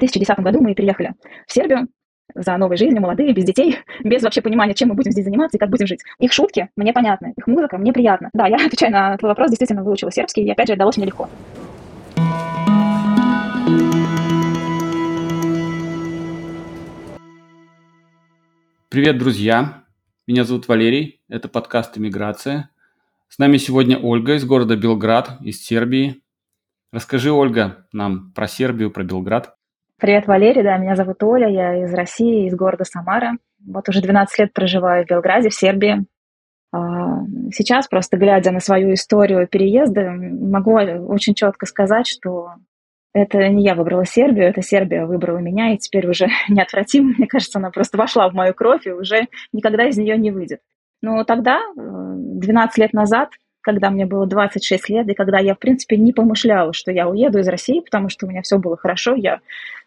В 2010 году мы переехали в Сербию за новой жизнью, молодые, без детей, без вообще понимания, чем мы будем здесь заниматься и как будем жить. Их шутки мне понятны, их музыка мне приятна. Да, я отвечаю на твой вопрос, действительно выучила сербский, и опять же, далось мне легко. Привет, друзья! Меня зовут Валерий, это подкаст «Иммиграция». С нами сегодня Ольга из города Белград, из Сербии. Расскажи, Ольга, нам про Сербию, про Белград. Привет, Валерий, да, меня зовут Оля, я из России, из города Самара. Вот уже 12 лет проживаю в Белграде, в Сербии. А, сейчас, просто глядя на свою историю переезда, могу очень четко сказать, что это не я выбрала Сербию, это Сербия выбрала меня, и теперь уже неотвратимо, мне кажется, она просто вошла в мою кровь и уже никогда из нее не выйдет. Но тогда, 12 лет назад, когда мне было 26 лет, и когда я, в принципе, не помышляла, что я уеду из России, потому что у меня все было хорошо, я,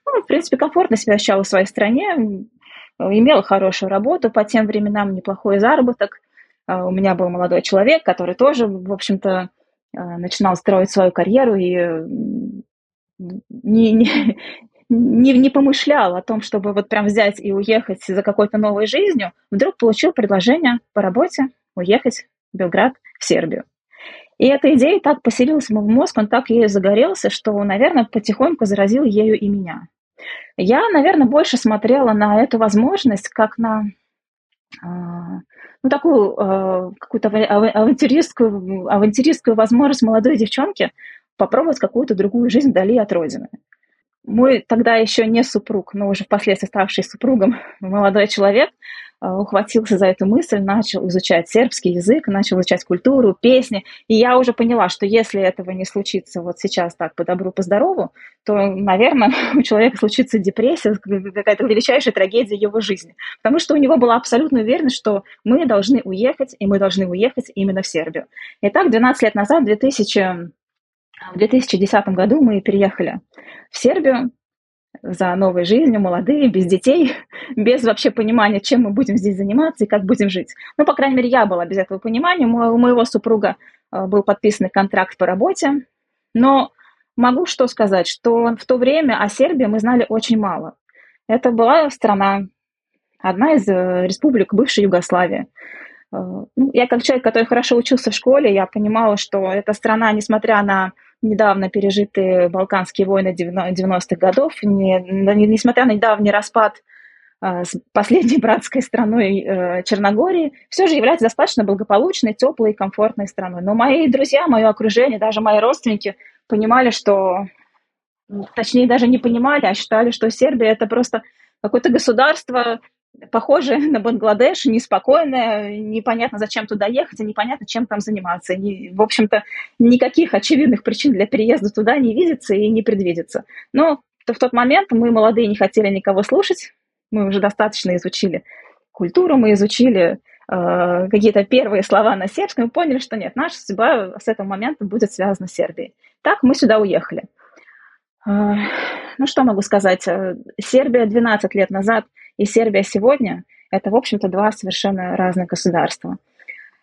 ну, в принципе, комфортно себя ощущала в своей стране, имела хорошую работу, по тем временам неплохой заработок. А, у меня был молодой человек, который тоже, в общем-то, а, начинал строить свою карьеру и не, не, не, не помышлял о том, чтобы вот прям взять и уехать за какой-то новой жизнью, вдруг получил предложение по работе уехать в Белград, в Сербию. И эта идея так поселилась в мой мозг, он так ею загорелся, что, наверное, потихоньку заразил ею и меня. Я, наверное, больше смотрела на эту возможность как на а, ну, такую а, какую-то авантюристскую, авантюристскую возможность молодой девчонки попробовать какую-то другую жизнь вдали от родины. Мой тогда еще не супруг, но уже впоследствии ставший супругом молодой человек ухватился за эту мысль, начал изучать сербский язык, начал изучать культуру, песни. И я уже поняла, что если этого не случится вот сейчас так по добру, по здорову, то, наверное, у человека случится депрессия, какая-то величайшая трагедия его жизни. Потому что у него была абсолютная уверенность, что мы должны уехать, и мы должны уехать именно в Сербию. Итак, 12 лет назад, в 2000 в 2010 году мы переехали в Сербию, за новой жизнью, молодые, без детей, без вообще понимания, чем мы будем здесь заниматься и как будем жить. Ну, по крайней мере, я была без этого понимания. У моего супруга э, был подписан контракт по работе. Но могу что сказать, что в то время о Сербии мы знали очень мало. Это была страна, одна из э, республик бывшей Югославии. Э, ну, я как человек, который хорошо учился в школе, я понимала, что эта страна, несмотря на недавно пережитые Балканские войны 90-х годов, не, несмотря на недавний распад а, с последней братской страной э, Черногории, все же является достаточно благополучной, теплой и комфортной страной. Но мои друзья, мое окружение, даже мои родственники понимали, что, точнее, даже не понимали, а считали, что Сербия это просто какое-то государство, похоже на Бангладеш, неспокойная, непонятно, зачем туда ехать, и непонятно, чем там заниматься. И, в общем-то, никаких очевидных причин для переезда туда не видится и не предвидится. Но в тот момент мы, молодые, не хотели никого слушать, мы уже достаточно изучили культуру, мы изучили э, какие-то первые слова на сербском и поняли, что нет, наша судьба с этого момента будет связана с Сербией. Так мы сюда уехали. Э, ну, что могу сказать? Э, Сербия 12 лет назад – и Сербия сегодня – это, в общем-то, два совершенно разных государства.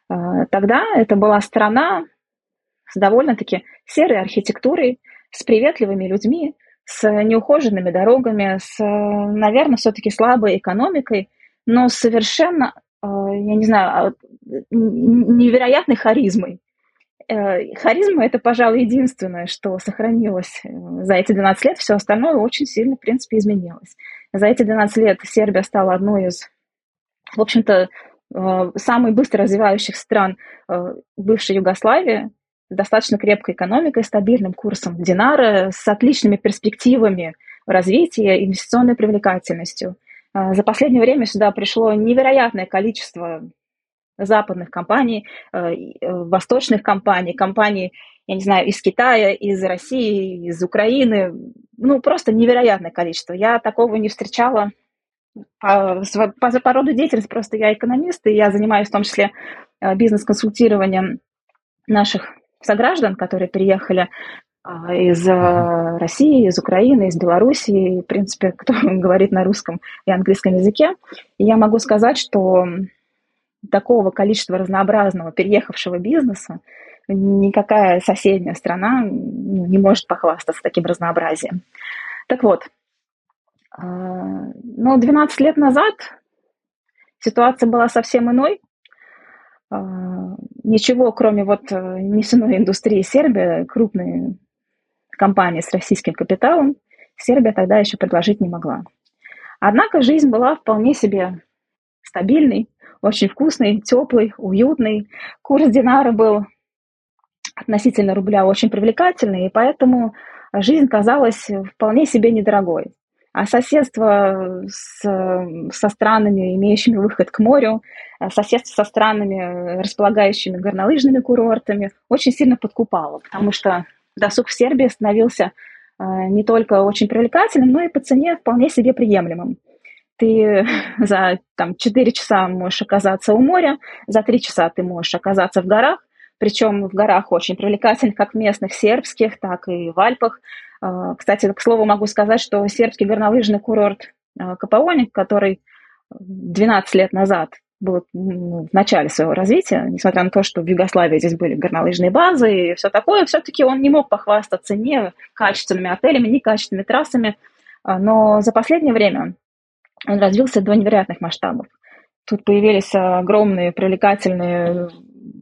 А, тогда это была страна с довольно-таки серой архитектурой, с приветливыми людьми, с неухоженными дорогами, с, наверное, все-таки слабой экономикой, но совершенно, а, я не знаю, а, невероятной харизмой. Э, харизма – это, пожалуй, единственное, что сохранилось э, за эти 12 лет. Все остальное очень сильно, в принципе, изменилось. За эти 12 лет Сербия стала одной из, в общем-то, э, самых быстро развивающих стран бывшей Югославии, с достаточно крепкой экономикой, стабильным курсом динара, с отличными перспективами развития, инвестиционной привлекательностью. За последнее время сюда пришло невероятное количество западных компаний, э, э, восточных компаний, компаний, я не знаю, из Китая, из России, из Украины, ну, просто невероятное количество. Я такого не встречала по, по, по роду деятельности, просто я экономист, и я занимаюсь в том числе э, бизнес-консультированием наших сограждан, которые переехали из России, из Украины, из Белоруссии, в принципе, кто говорит на русском и английском языке. И я могу сказать, что такого количества разнообразного переехавшего бизнеса никакая соседняя страна не может похвастаться таким разнообразием. Так вот, Но 12 лет назад ситуация была совсем иной. Ничего, кроме вот нефтяной индустрии Сербии, крупные компании с российским капиталом, Сербия тогда еще предложить не могла. Однако жизнь была вполне себе стабильной, очень вкусный, теплый, уютный. Курс динара был относительно рубля очень привлекательный, и поэтому жизнь казалась вполне себе недорогой. А соседство с, со странами, имеющими выход к морю, соседство со странами, располагающими горнолыжными курортами, очень сильно подкупало, потому что досуг в Сербии становился э, не только очень привлекательным, но и по цене вполне себе приемлемым ты за там, 4 часа можешь оказаться у моря, за 3 часа ты можешь оказаться в горах, причем в горах очень привлекательных, как местных сербских, так и в Альпах. А, кстати, к слову могу сказать, что сербский горнолыжный курорт а, Капаоник, который 12 лет назад был ну, в начале своего развития, несмотря на то, что в Югославии здесь были горнолыжные базы и все такое, все-таки он не мог похвастаться ни качественными отелями, ни качественными трассами. А, но за последнее время он развился до невероятных масштабов. Тут появились огромные привлекательные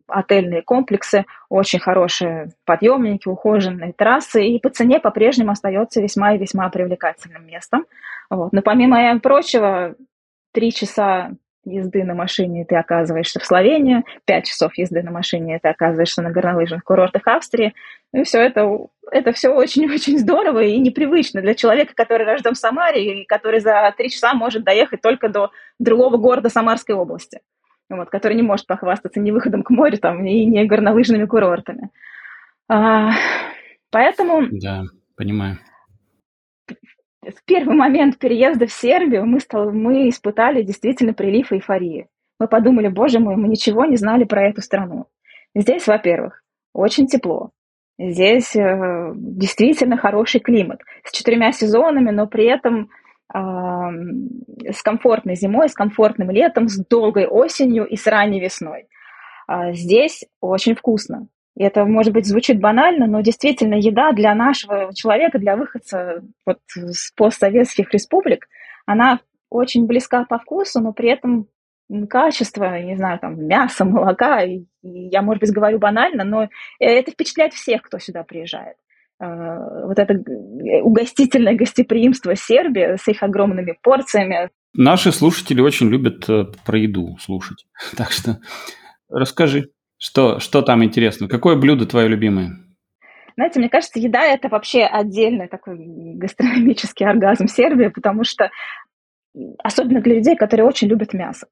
отельные комплексы, очень хорошие подъемники, ухоженные трассы, и по цене по-прежнему остается весьма и весьма привлекательным местом. Вот. Но помимо прочего, три часа езды на машине, ты оказываешься в Словении, 5 часов езды на машине, ты оказываешься на горнолыжных курортах Австрии. Ну и все это, это все очень-очень здорово и непривычно для человека, который рожден в Самаре и который за 3 часа может доехать только до другого города Самарской области, вот, который не может похвастаться ни выходом к морю, там, ни, ни горнолыжными курортами. А, поэтому... Да, понимаю в первый момент переезда в Сербию мы, стал, мы испытали действительно прилив эйфории. Мы подумали, боже мой, мы ничего не знали про эту страну. Здесь, во-первых, очень тепло. Здесь э, действительно хороший климат с четырьмя сезонами, но при этом э, с комфортной зимой, с комфортным летом, с долгой осенью и с ранней весной. А здесь очень вкусно. И это, может быть, звучит банально, но действительно еда для нашего человека, для выходца вот с постсоветских республик, она очень близка по вкусу, но при этом качество, не знаю, там, мяса, молока, и, я, может быть, говорю банально, но это впечатляет всех, кто сюда приезжает. А, вот это угостительное гостеприимство Сербии с их огромными порциями. Наши слушатели очень любят э, про еду слушать, так что расскажи. Что, что там интересно? Какое блюдо твое любимое? Знаете, мне кажется, еда – это вообще отдельный такой гастрономический оргазм Сербии, потому что особенно для людей, которые очень любят мясо.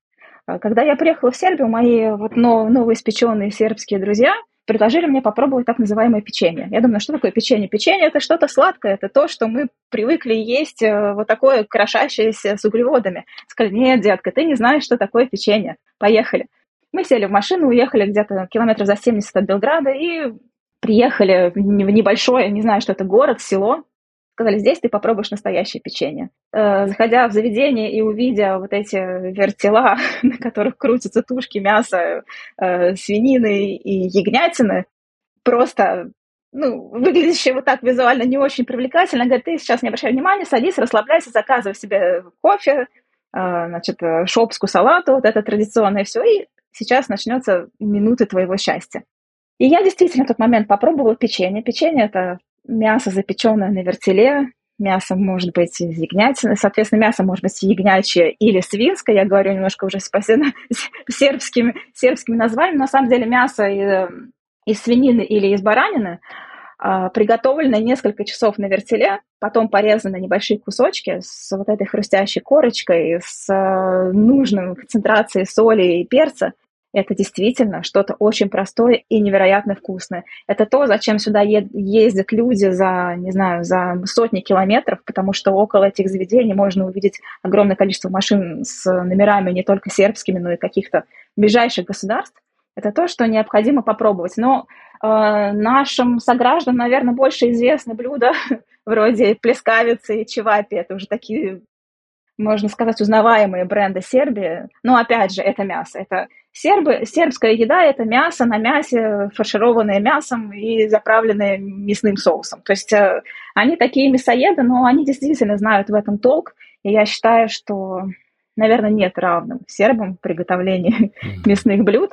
А когда я приехала в Сербию, мои вот новоиспеченные сербские друзья предложили мне попробовать так называемое печенье. Я думаю, что такое печенье? Печенье – это что-то сладкое, это то, что мы привыкли есть э, вот такое крошащееся с углеводами. Сказали, нет, детка, ты не знаешь, что такое печенье. Поехали. Мы сели в машину, уехали где-то километров за 70 от Белграда и приехали в небольшое, не знаю, что это город, село. Сказали, здесь ты попробуешь настоящее печенье. Э, заходя в заведение и увидя вот эти вертела, на которых крутятся тушки мяса, э, свинины и ягнятины, просто ну, выглядящее вот так визуально не очень привлекательно, говорит, ты сейчас не обращай внимания, садись, расслабляйся, заказывай себе кофе, э, значит, шопску салату, вот это традиционное все, и сейчас начнется минуты твоего счастья. И я действительно в тот момент попробовала печенье. Печенье – это мясо, запеченное на вертеле, мясо может быть из соответственно, мясо может быть ягнячье или свинское, я говорю немножко уже спасено сербскими, сербскими названиями, на самом деле мясо из, из свинины или из баранины, а, приготовленное несколько часов на вертеле, потом порезано на небольшие кусочки с вот этой хрустящей корочкой, с э, нужной концентрацией соли и перца – это действительно что-то очень простое и невероятно вкусное. Это то, зачем сюда ездят люди за, не знаю, за сотни километров, потому что около этих заведений можно увидеть огромное количество машин с номерами не только сербскими, но и каких-то ближайших государств. Это то, что необходимо попробовать. Но э, нашим согражданам, наверное, больше известны блюда вроде плескавицы и чевапи. Это уже такие можно сказать, узнаваемые бренды Сербии. Но опять же, это мясо. Это сербы, сербская еда – это мясо на мясе, фаршированное мясом и заправленное мясным соусом. То есть э, они такие мясоеды, но они действительно знают в этом толк, И я считаю, что, наверное, нет равным сербам в приготовлении мясных блюд.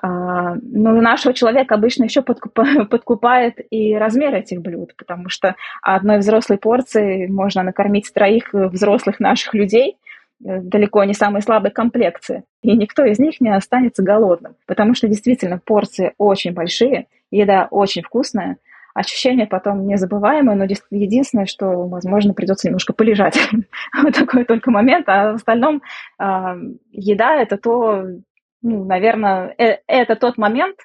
А, но нашего человека обычно еще подкупает и размер этих блюд, потому что одной взрослой порции можно накормить троих взрослых наших людей – далеко не самой слабой комплекции, и никто из них не останется голодным, потому что действительно порции очень большие, еда очень вкусная, ощущение потом незабываемое, но единственное, что, возможно, придется немножко полежать. вот такой только момент, а в остальном э, еда это то, ну, наверное, э, это тот момент,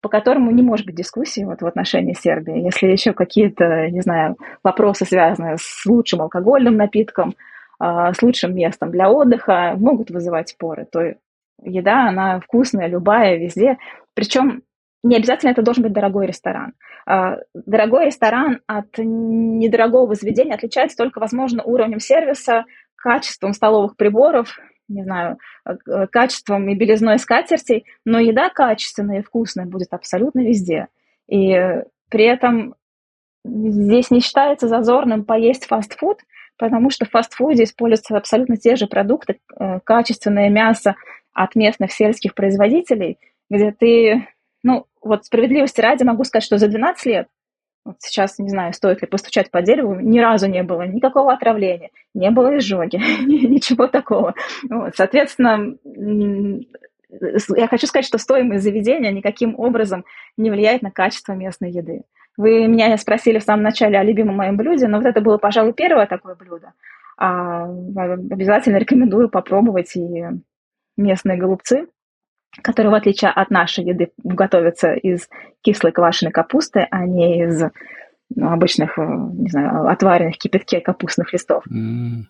по которому не может быть дискуссии вот в отношении Сербии. Если еще какие-то, не знаю, вопросы, связанные с лучшим алкогольным напитком, а, с лучшим местом для отдыха могут вызывать споры. То еда, она вкусная, любая, везде. Причем не обязательно это должен быть дорогой ресторан. А, дорогой ресторан от недорогого заведения отличается только, возможно, уровнем сервиса, качеством столовых приборов, не знаю, э, качеством и белизной скатертей, но еда качественная и вкусная будет абсолютно везде. И при этом здесь не считается зазорным поесть фастфуд, потому что в фастфуде используются абсолютно те же продукты, э, качественное мясо от местных сельских производителей, где ты, ну, вот справедливости ради могу сказать, что за 12 лет, вот сейчас не знаю, стоит ли постучать по дереву, ни разу не было никакого отравления, не было изжоги, ничего такого. Вот, соответственно, я хочу сказать, что стоимость заведения никаким образом не влияет на качество местной еды. Вы меня спросили в самом начале о любимом моем блюде, но вот это было, пожалуй, первое такое блюдо. А, обязательно рекомендую попробовать и местные голубцы, которые, в отличие от нашей еды, готовятся из кислой квашеной капусты, а не из ну, обычных, э, не знаю, отваренных в кипятке капустных листов. Mm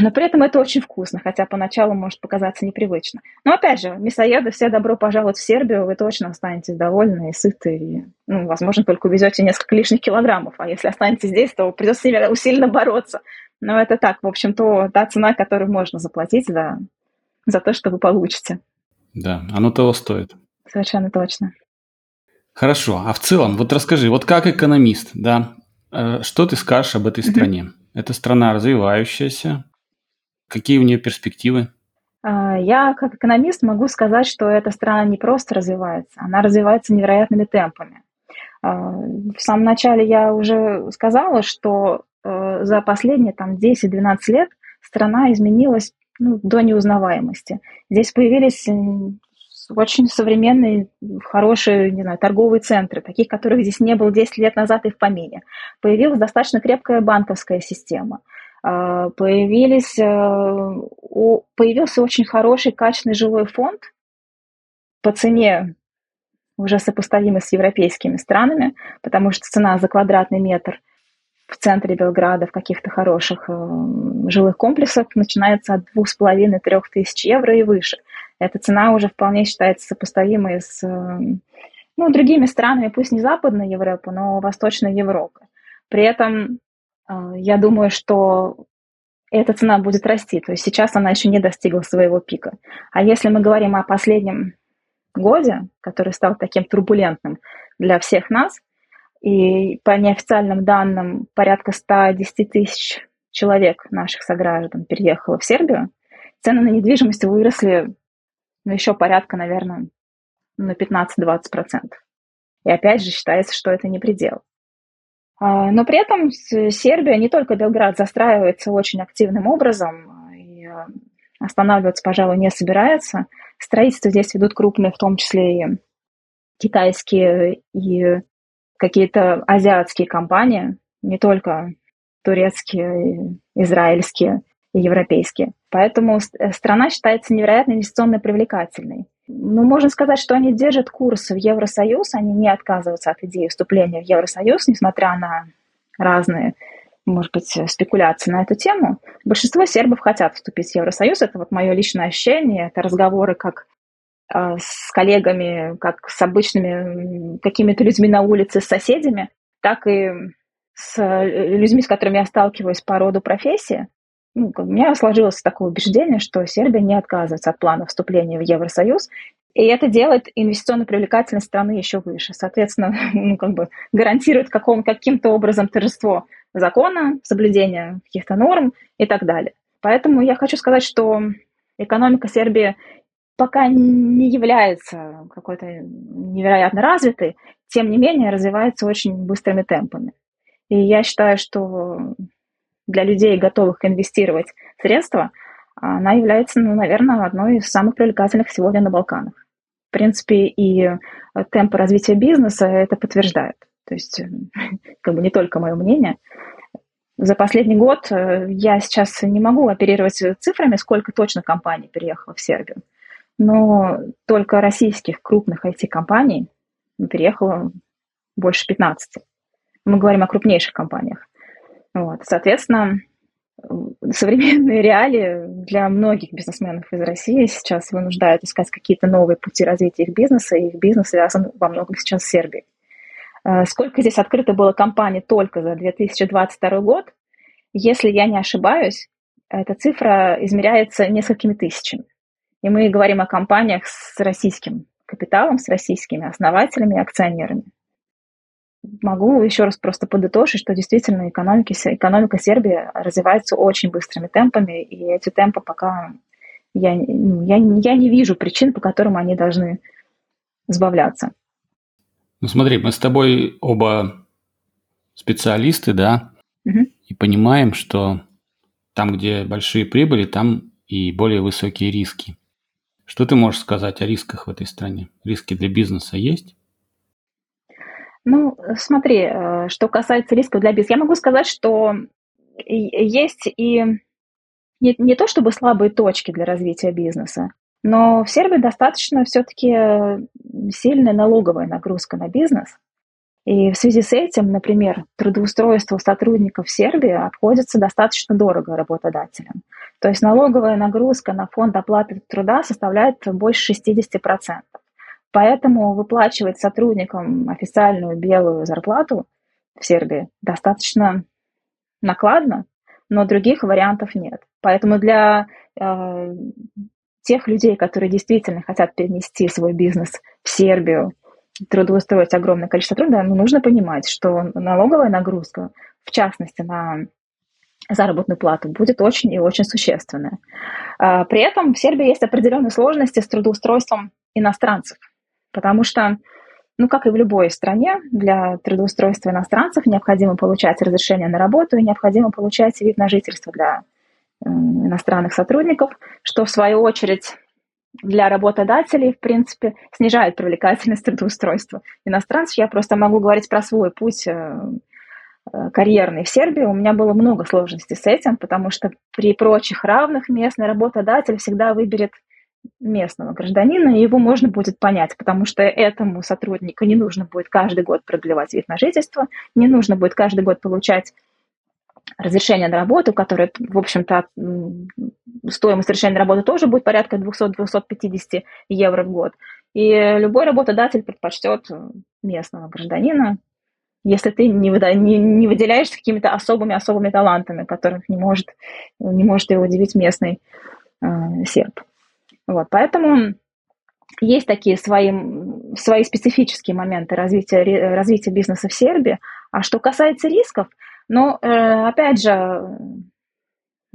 но при этом это очень вкусно, хотя поначалу может показаться непривычно. Но опять же, мясоеды, все добро пожаловать в Сербию, вы точно останетесь довольны и сыты, и, ну, возможно, только увезете несколько лишних килограммов, а если останетесь здесь, то придется с ними усиленно бороться. Но это так, в общем, то та цена, которую можно заплатить за, за то, что вы получите. Да, оно того стоит. Совершенно точно. Хорошо, а в целом, вот расскажи, вот как экономист, да, э, что ты скажешь об этой стране? Mm-hmm. Это страна развивающаяся, Какие у нее перспективы? А, я как экономист могу сказать, что эта страна не просто развивается, она развивается невероятными темпами. А, в самом начале я уже сказала, что э, за последние там, 10-12 лет страна изменилась ну, до неузнаваемости. Здесь появились очень современные, хорошие, не знаю, торговые центры, таких, которых здесь не было 10 лет назад и в помине. Появилась достаточно крепкая банковская система – появились, э, появился очень хороший, качественный жилой фонд по цене уже сопоставимый с европейскими странами, потому что цена за квадратный метр в центре Белграда в каких-то хороших э, жилых комплексах начинается от 2,5-3 тысяч евро и выше. Эта цена уже вполне считается сопоставимой с э, ну, другими странами, пусть не Западной Европы, но Восточной Европы. При этом а, я думаю, что эта цена будет расти. То есть сейчас она еще не достигла своего пика. А если мы говорим о последнем годе, который стал таким турбулентным для всех нас, и по неофициальным данным порядка 110 тысяч человек наших сограждан переехало в Сербию, цены на недвижимость выросли ну, еще порядка, наверное, на 15-20%. И опять же считается, что это не предел. А, но при этом Сербия, не только Белград, застраивается очень активным образом и а, останавливаться, пожалуй, не собирается. Строительство здесь ведут крупные, в том числе и китайские и какие-то азиатские компании, не только турецкие, израильские и европейские. Поэтому страна считается невероятно инвестиционно привлекательной. Ну, можно сказать, что они держат курс в Евросоюз, они не отказываются от идеи вступления в Евросоюз, несмотря на разные, может быть, спекуляции на эту тему. Большинство сербов хотят вступить в Евросоюз, это вот мое личное ощущение, это разговоры как э, с коллегами, как с обычными какими-то людьми на улице, с соседями, так и с людьми, с которыми я сталкиваюсь по роду профессии ну, у меня сложилось такое убеждение, что Сербия не отказывается от плана вступления в Евросоюз, и это делает инвестиционную привлекательность страны еще выше. Соответственно, ну, как бы гарантирует каком, каким-то образом торжество закона, соблюдение каких-то норм и так далее. Поэтому я хочу сказать, что экономика Сербии пока не является какой-то невероятно развитой, тем не менее развивается очень быстрыми темпами. И я считаю, что для людей, готовых инвестировать средства, она является, ну, наверное, одной из самых привлекательных сегодня на Балканах. В принципе, и темп развития бизнеса это подтверждает. То есть, как бы не только мое мнение. За последний год э, я сейчас не могу оперировать цифрами, сколько точно компаний переехало в Сербию но только российских крупных IT-компаний переехало больше 15. Мы говорим о крупнейших компаниях. Вот. Соответственно, современные реалии для многих бизнесменов из России сейчас вынуждают искать какие-то новые пути развития их бизнеса, и их бизнес связан во многом сейчас с Сербией. Э, сколько здесь открыто было компаний только за 2022 год, если я не ошибаюсь, эта цифра измеряется несколькими тысячами. И мы говорим о компаниях с российским капиталом, с российскими основателями и акционерами. Могу еще раз просто подытожить, что действительно экономики, экономика Сербии развивается очень быстрыми темпами, и эти темпы пока я, ну, я, я не вижу причин, по которым они должны сбавляться. Ну смотри, мы с тобой оба специалисты, да, угу. и понимаем, что там, где большие прибыли, там и более высокие риски. Что ты можешь сказать о рисках в этой стране? Риски для бизнеса есть? Ну, смотри, э, что касается рисков для бизнеса, я могу сказать, что есть и не, не то чтобы слабые точки для развития бизнеса, но в Сербии достаточно все-таки сильная налоговая нагрузка на бизнес. И в связи с этим, например, трудоустройство сотрудников в Сербии обходится достаточно дорого работодателям. То есть налоговая нагрузка на фонд оплаты труда составляет больше 60%. Поэтому выплачивать сотрудникам официальную белую зарплату в Сербии достаточно накладно, но других вариантов нет. Поэтому для э, тех людей, которые действительно хотят перенести свой бизнес в Сербию, трудоустроить огромное количество труда, но нужно понимать, что налоговая нагрузка, в частности на заработную плату, будет очень и очень существенная. А, при этом в Сербии есть определенные сложности с трудоустройством иностранцев, потому что, ну, как и в любой стране, для трудоустройства иностранцев необходимо получать разрешение на работу и необходимо получать вид на жительство для э, иностранных сотрудников, что в свою очередь для работодателей, в принципе, снижает привлекательность трудоустройства иностранцев. Я просто могу говорить про свой путь э, э, карьерный в Сербии. У меня было много сложностей с этим, потому что при прочих равных местный работодатель всегда выберет местного гражданина, и его можно будет понять, потому что этому сотруднику не нужно будет каждый год продлевать вид на жительство, не нужно будет каждый год получать разрешение на работу, которое, в общем-то, стоимость разрешения на работу тоже будет порядка 200-250 евро в год. И любой работодатель предпочтет местного гражданина, если ты не, выда, не, не выделяешься какими-то особыми-особыми талантами, которых не может, не может его удивить местный э, серб. Вот, поэтому есть такие свои, свои специфические моменты развития, развития бизнеса в Сербии. А что касается рисков – но, э, опять же,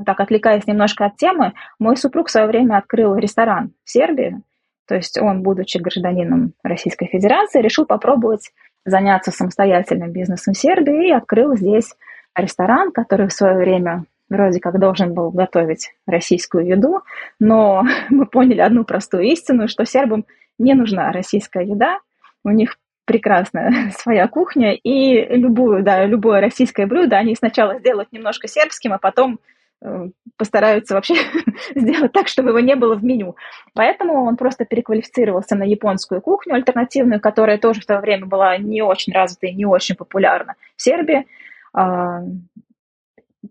так отвлекаясь немножко от темы, мой супруг в свое время открыл ресторан в Сербии. То есть он, будучи гражданином Российской Федерации, решил попробовать заняться самостоятельным бизнесом в Сербии и открыл здесь ресторан, который в свое время вроде как должен был готовить российскую еду, но мы поняли одну простую истину, что сербам не нужна российская еда, у них прекрасная своя кухня, и любую, да, любое российское блюдо они сначала сделают немножко сербским, а потом э, постараются вообще сделать так, чтобы его не было в меню. Поэтому он просто переквалифицировался на японскую кухню альтернативную, которая тоже в то время была не очень развита и не очень популярна в Сербии.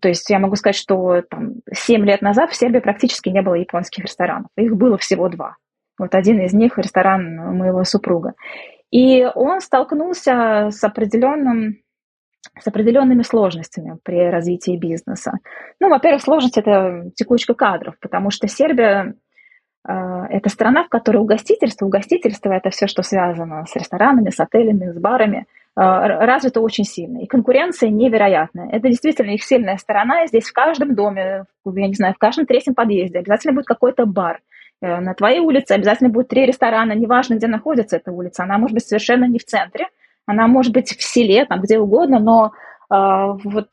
То есть я могу сказать, что там, 7 лет назад в Сербии практически не было японских ресторанов. Их было всего два. Вот один из них – ресторан моего супруга. И он столкнулся с определенным с определенными сложностями при развитии бизнеса. Ну, во-первых, сложность – это текучка кадров, потому что Сербия э, это страна, в которой угостительство, угостительство – это все, что связано с ресторанами, с отелями, с барами, развито очень сильно, и конкуренция невероятная. Это действительно их сильная сторона, здесь в каждом доме, я не знаю, в каждом третьем подъезде обязательно будет какой-то бар, э, на твоей улице обязательно будет три ресторана, неважно, где находится эта улица, она может быть совершенно не в центре, она может быть в селе, там где угодно, но э, вот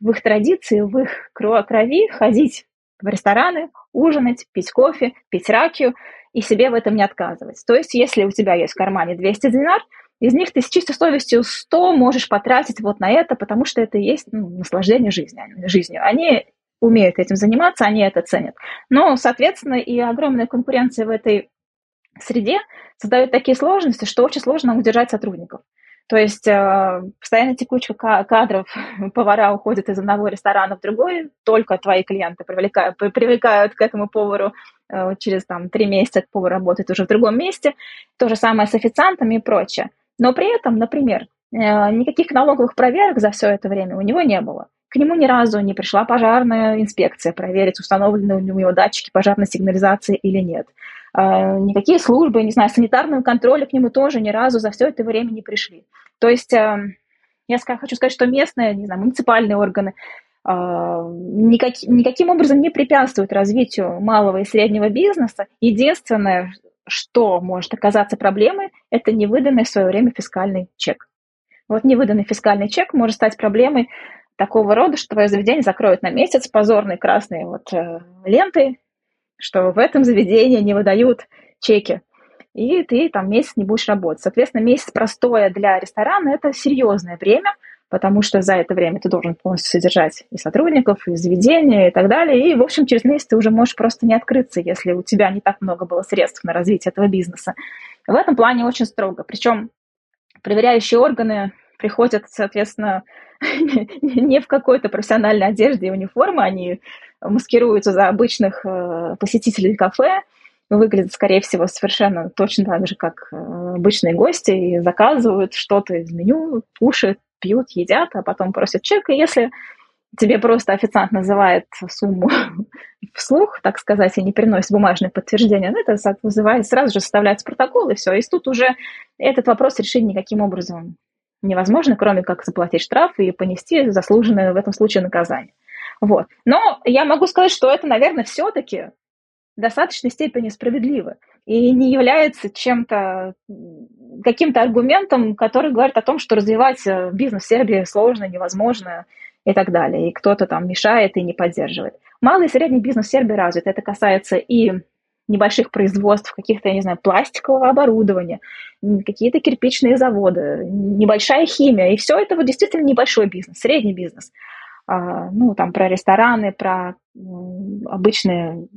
в их традиции, в их крови ходить в рестораны, ужинать, пить кофе, пить ракию и себе в этом не отказывать. То есть, если у тебя есть в кармане 200 динар, из них ты с чистой совестью 100 можешь потратить вот на это, потому что это и есть ну, наслаждение жизнью, жизнью. Они умеют этим заниматься, они это ценят. Но, соответственно, и огромная конкуренция в этой среде создает такие сложности, что очень сложно удержать сотрудников. То есть э, постоянно текучка кадров, повара уходят из одного ресторана в другой, только твои клиенты привлекают, привлекают к этому повару э, через там, три месяца повар работает уже в другом месте. То же самое с официантами и прочее. Но при этом, например, э, никаких налоговых проверок за все это время у него не было. К нему ни разу не пришла пожарная инспекция проверить, установлены у него датчики пожарной сигнализации или нет. А, никакие службы, не знаю, санитарного контроля к нему тоже ни разу за все это время не пришли. То есть а, я хочу сказать, что местные, не знаю, муниципальные органы никак, никаким образом не препятствуют развитию малого и среднего бизнеса. Единственное, что может оказаться проблемой, это невыданный в свое время фискальный чек. Вот невыданный фискальный чек может стать проблемой такого рода, что твое заведение закроют на месяц позорной красной вот, э, лентой, что в этом заведении не выдают чеки, и ты там месяц не будешь работать. Соответственно, месяц простое для ресторана – это серьезное время, потому что за это время ты должен полностью содержать и сотрудников, и заведения, и так далее. И, в общем, через месяц ты уже можешь просто не открыться, если у тебя не так много было средств на развитие этого бизнеса. В этом плане очень строго. Причем проверяющие органы приходят, соответственно, не в какой-то профессиональной одежде и униформе, они маскируются за обычных э, посетителей кафе, выглядят, скорее всего, совершенно точно так же, как э, обычные гости, и заказывают что-то из меню, кушают, пьют, едят, а потом просят чек. И если тебе просто официант называет сумму вслух, так сказать, и не приносит бумажное подтверждение, ну, это вызывает, сразу же составляется протокол, и все. И тут уже этот вопрос решить никаким образом невозможно, кроме как заплатить штраф и понести заслуженное в этом случае наказание. Вот. Но я могу сказать, что это, наверное, все-таки в достаточной степени справедливо и не является чем-то, каким-то аргументом, который говорит о том, что развивать э, бизнес в Сербии сложно, невозможно и так далее, и кто-то там мешает и не поддерживает. Малый и средний бизнес в Сербии развит. Это касается и небольших производств, каких-то, я не знаю, пластикового оборудования, какие-то кирпичные заводы, небольшая химия. И все это вот действительно небольшой бизнес, средний бизнес. А, ну, там про рестораны, про обычные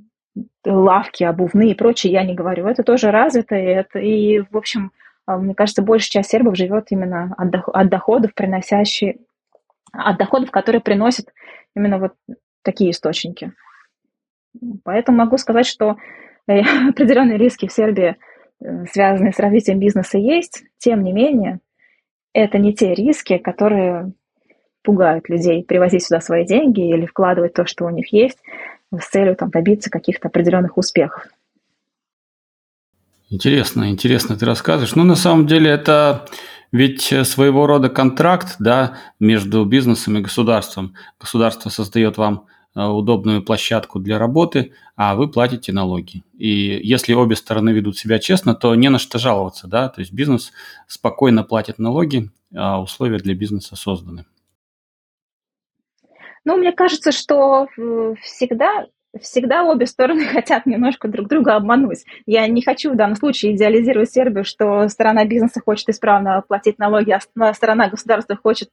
лавки, обувные и прочее я не говорю. Это тоже развито, и, это, и в общем, а, мне кажется, большая часть сербов живет именно от, от доходов, приносящие, от доходов, которые приносят именно вот такие источники. Поэтому могу сказать, что э, определенные риски в Сербии, э, связанные с развитием бизнеса, есть. Тем не менее, это не те риски, которые пугают людей привозить сюда свои деньги или вкладывать то, что у них есть, с целью там, добиться каких-то определенных успехов. Интересно, интересно ты рассказываешь. Ну, на самом деле, это ведь своего рода контракт да, между бизнесом и государством. Государство создает вам э, удобную площадку для работы, а вы платите налоги. И если обе стороны ведут себя честно, то не на что жаловаться. Да? То есть бизнес спокойно платит налоги, а условия для бизнеса созданы. Ну, мне кажется, что всегда всегда обе стороны хотят немножко друг друга обмануть. Я не хочу в данном случае идеализировать Сербию, что сторона бизнеса хочет исправно платить налоги, а сторона государства хочет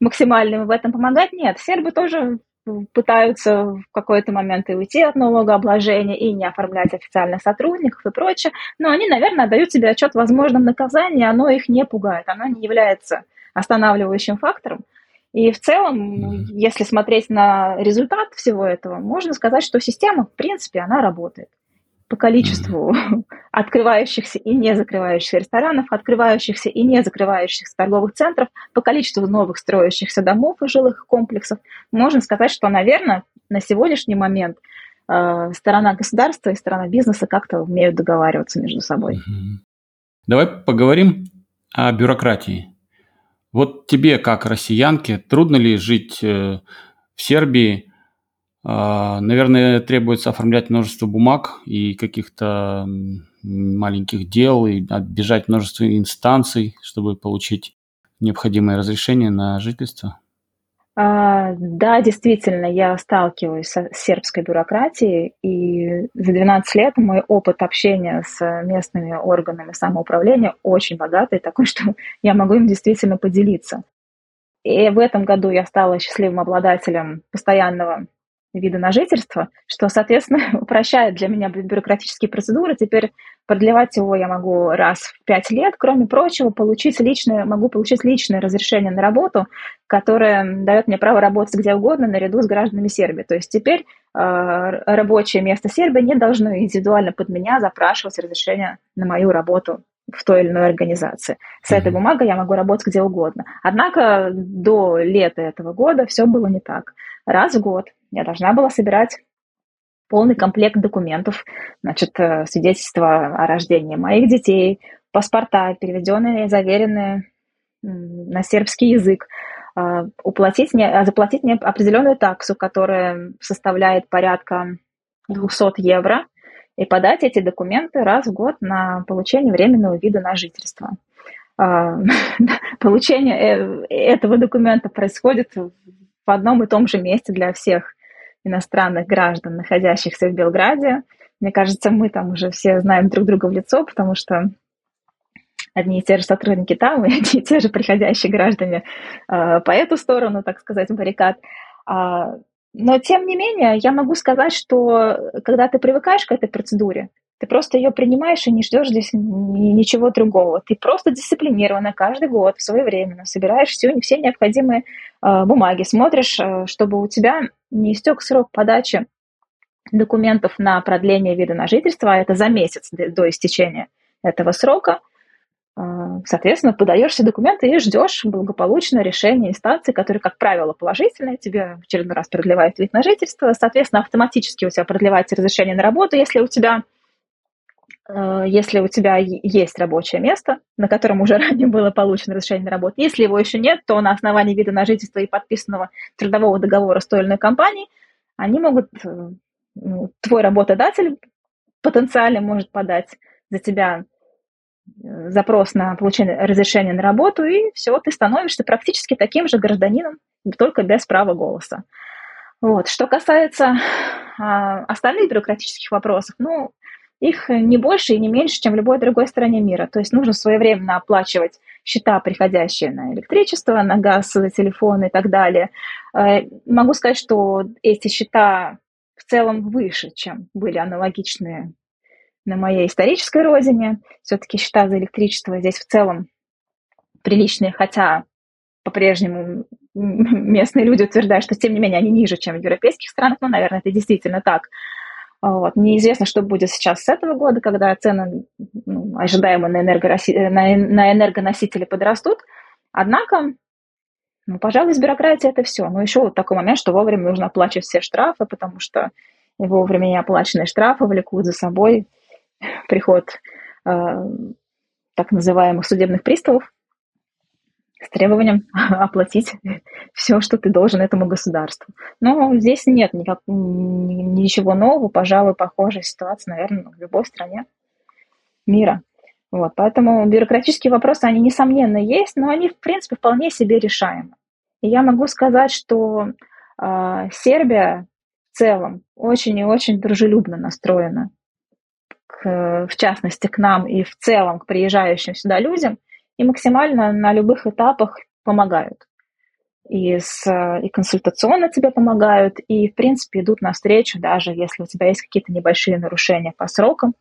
максимально в этом помогать. Нет, сербы тоже пытаются в какой-то момент и уйти от налогообложения, и не оформлять официальных сотрудников и прочее, но они, наверное, отдают себе отчет в возможном наказании, оно их не пугает, оно не является останавливающим фактором. И в целом, если смотреть на результат всего этого, можно сказать, что система, в принципе, она работает. По количеству открывающихся и не закрывающихся ресторанов, открывающихся и не закрывающихся торговых центров, по количеству новых строящихся домов и жилых комплексов, можно сказать, что, наверное, на сегодняшний момент э, сторона государства и сторона бизнеса как-то умеют договариваться между собой. Давай поговорим о бюрократии. Вот тебе, как россиянке, трудно ли жить э, в Сербии? А, наверное, требуется оформлять множество бумаг и каких-то маленьких дел, и оббежать множество инстанций, чтобы получить необходимое разрешение на жительство. А, да, действительно, я сталкиваюсь с сербской бюрократией, и за 12 лет мой опыт общения с местными органами самоуправления очень богатый, такой, что я могу им действительно поделиться. И в этом году я стала счастливым обладателем постоянного вида на жительство, что, соответственно, упрощает для меня бюрократические процедуры. Теперь продлевать его я могу раз в пять лет. Кроме прочего, получить личное, могу получить личное разрешение на работу, которое дает мне право работать где угодно наряду с гражданами Сербии. То есть теперь э, рабочее место Сербии не должно индивидуально под меня запрашивать разрешение на мою работу в той или иной организации. С этой бумагой я могу работать где угодно. Однако до лета этого года все было не так. Раз в год я должна была собирать полный комплект документов, значит, э, свидетельства о рождении моих детей, паспорта, переведенные заверенные на сербский язык, а, уплатить мне, а, заплатить мне определенную таксу, которая составляет порядка 200 евро, и подать эти документы раз в год на получение временного вида на жительство. А, получение э, этого документа происходит в одном и том же месте для всех иностранных граждан, находящихся в Белграде. Мне кажется, мы там уже все знаем друг друга в лицо, потому что одни и те же сотрудники там, и одни и те же приходящие граждане э, по эту сторону, так сказать, баррикад. А, но, тем не менее, я могу сказать, что когда ты привыкаешь к этой процедуре, ты просто ее принимаешь и не ждешь здесь ничего другого. Ты просто дисциплинированно каждый год своевременно собираешь все, все необходимые э, бумаги, смотришь, э, чтобы у тебя не истек срок подачи документов на продление вида на жительство, а это за месяц до истечения этого срока. Э, соответственно, подаешь все документы и ждешь благополучное решение инстанции, которое, как правило, положительное, тебе в очередной раз продлевает вид на жительство. Соответственно, автоматически у тебя продлевается разрешение на работу, если у тебя если у тебя есть рабочее место, на котором уже ранее было получено разрешение на работу, если его еще нет, то на основании вида на жительство и подписанного трудового договора с той или иной компанией, они могут, э, ну, твой работодатель потенциально может подать за тебя э, запрос на получение разрешения на работу, и все, ты становишься практически таким же гражданином, только без права голоса. Вот. Что касается а, остальных бюрократических вопросов, ну, их не больше и не меньше, чем в любой другой стране мира. То есть нужно своевременно оплачивать счета, приходящие на электричество, на газ, за телефон и так далее. Э, могу сказать, что эти счета в целом выше, чем были аналогичные на моей исторической родине. Все-таки счета за электричество здесь в целом приличные, хотя по-прежнему местные люди утверждают, что тем не менее они ниже, чем в европейских странах, но, наверное, это действительно так. Вот. Неизвестно, что будет сейчас с этого года, когда цены ну, ожидаемо на, энергороси... на энергоносители подрастут. Однако, ну, пожалуй, с бюрократией это все. Но еще вот такой момент, что вовремя нужно оплачивать все штрафы, потому что вовремя неоплаченные штрафы влекут за собой приход э, так называемых судебных приставов, с требованием оплатить все, что ты должен этому государству. Но здесь нет никак, ничего нового, пожалуй, похожая ситуация, наверное, в любой стране мира. Вот, поэтому бюрократические вопросы, они, несомненно, есть, но они, в принципе, вполне себе решаемы. И я могу сказать, что э, Сербия в целом очень и очень дружелюбно настроена, к, в частности, к нам и в целом к приезжающим сюда людям и максимально на любых этапах помогают. И, с, и консультационно тебе помогают, и, в принципе, идут навстречу, даже если у тебя есть какие-то небольшие нарушения по срокам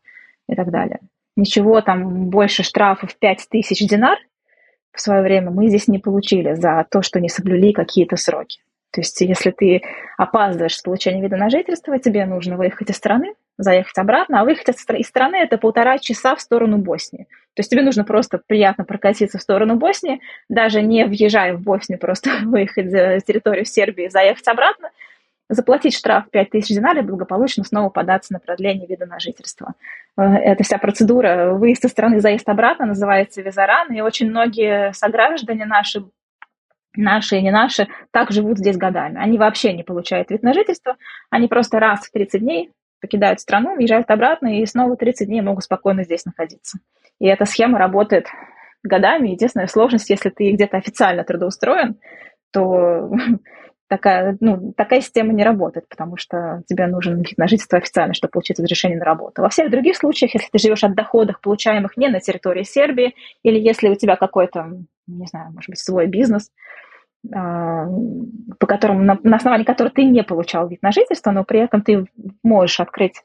и так далее. Ничего там больше штрафов 5000 динар в свое время мы здесь не получили за то, что не соблюли какие-то сроки. То есть, если ты опаздываешь с получением вида на жительство, тебе нужно выехать из страны, заехать обратно, а выехать из страны – это полтора часа в сторону Боснии. То есть тебе нужно просто приятно прокатиться в сторону Боснии, даже не въезжая в Боснию, просто выехать за территорию Сербии, заехать обратно, заплатить штраф 5000 динаров и благополучно снова податься на продление вида на жительство. Э, эта вся процедура выезд из страны, заезд обратно называется визаран, и очень многие сограждане наши наши и не наши, так живут здесь годами. Они вообще не получают вид на жительство, они просто раз в 30 дней покидают страну, въезжают обратно и снова 30 дней могут спокойно здесь находиться. И эта схема работает годами. Единственная сложность, если ты где-то официально трудоустроен, то такая, ну, такая система не работает, потому что тебе нужен вид на жительство официально, чтобы получить разрешение на работу. Во всех других случаях, если ты живешь от доходов, получаемых не на территории Сербии, или если у тебя какой-то, не знаю, может быть, свой бизнес, по которому, на, на основании которого ты не получал вид на жительство, но при этом ты можешь открыть,